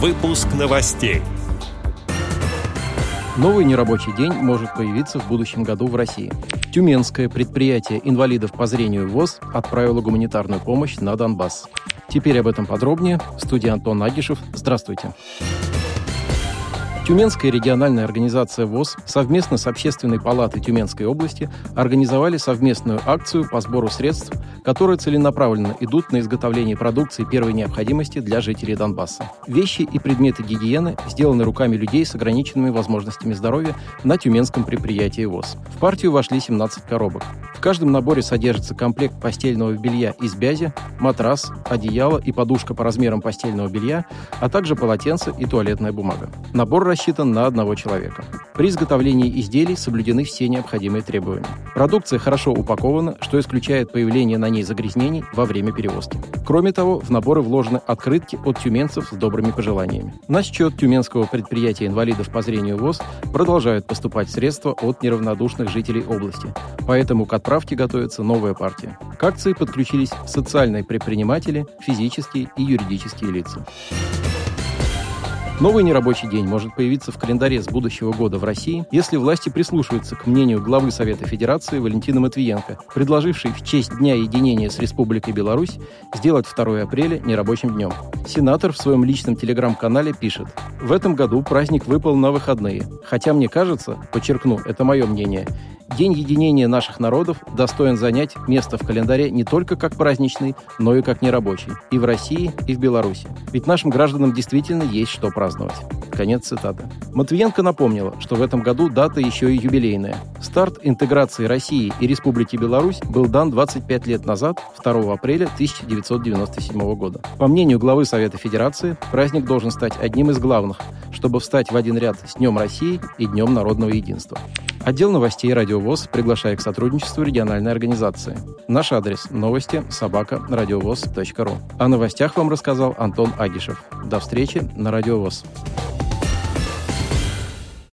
Выпуск новостей. Новый нерабочий день может появиться в будущем году в России. Тюменское предприятие инвалидов по зрению ВОЗ отправило гуманитарную помощь на Донбасс. Теперь об этом подробнее. В студии Антон Агишев. Здравствуйте. Тюменская региональная организация ВОЗ совместно с Общественной палатой Тюменской области организовали совместную акцию по сбору средств, которые целенаправленно идут на изготовление продукции первой необходимости для жителей Донбасса. Вещи и предметы гигиены сделаны руками людей с ограниченными возможностями здоровья на тюменском предприятии ВОЗ. В партию вошли 17 коробок. В каждом наборе содержится комплект постельного белья из бязи, матрас, одеяло и подушка по размерам постельного белья, а также полотенце и туалетная бумага. Набор рассчитан на одного человека. При изготовлении изделий соблюдены все необходимые требования. Продукция хорошо упакована, что исключает появление на ней загрязнений во время перевозки. Кроме того, в наборы вложены открытки от тюменцев с добрыми пожеланиями. На счет тюменского предприятия инвалидов по зрению ВОЗ продолжают поступать средства от неравнодушных жителей области, поэтому к отправке готовится новая партия. К акции подключились социальные предприниматели, физические и юридические лица. Новый нерабочий день может появиться в календаре с будущего года в России, если власти прислушаются к мнению главы Совета Федерации Валентина Матвиенко, предложившей в честь Дня единения с Республикой Беларусь сделать 2 апреля нерабочим днем. Сенатор в своем личном телеграм-канале пишет, «В этом году праздник выпал на выходные, хотя мне кажется, подчеркну, это мое мнение, День единения наших народов достоин занять место в календаре не только как праздничный, но и как нерабочий. И в России, и в Беларуси. Ведь нашим гражданам действительно есть что праздновать. Конец цитаты. Матвиенко напомнила, что в этом году дата еще и юбилейная. Старт интеграции России и Республики Беларусь был дан 25 лет назад, 2 апреля 1997 года. По мнению главы Совета Федерации, праздник должен стать одним из главных, чтобы встать в один ряд с Днем России и Днем народного единства. Отдел новостей «Радиовоз» приглашает к сотрудничеству региональной организации. Наш адрес – новости собака радиовоз.ру. О новостях вам рассказал Антон Агишев. До встречи на «Радиовоз».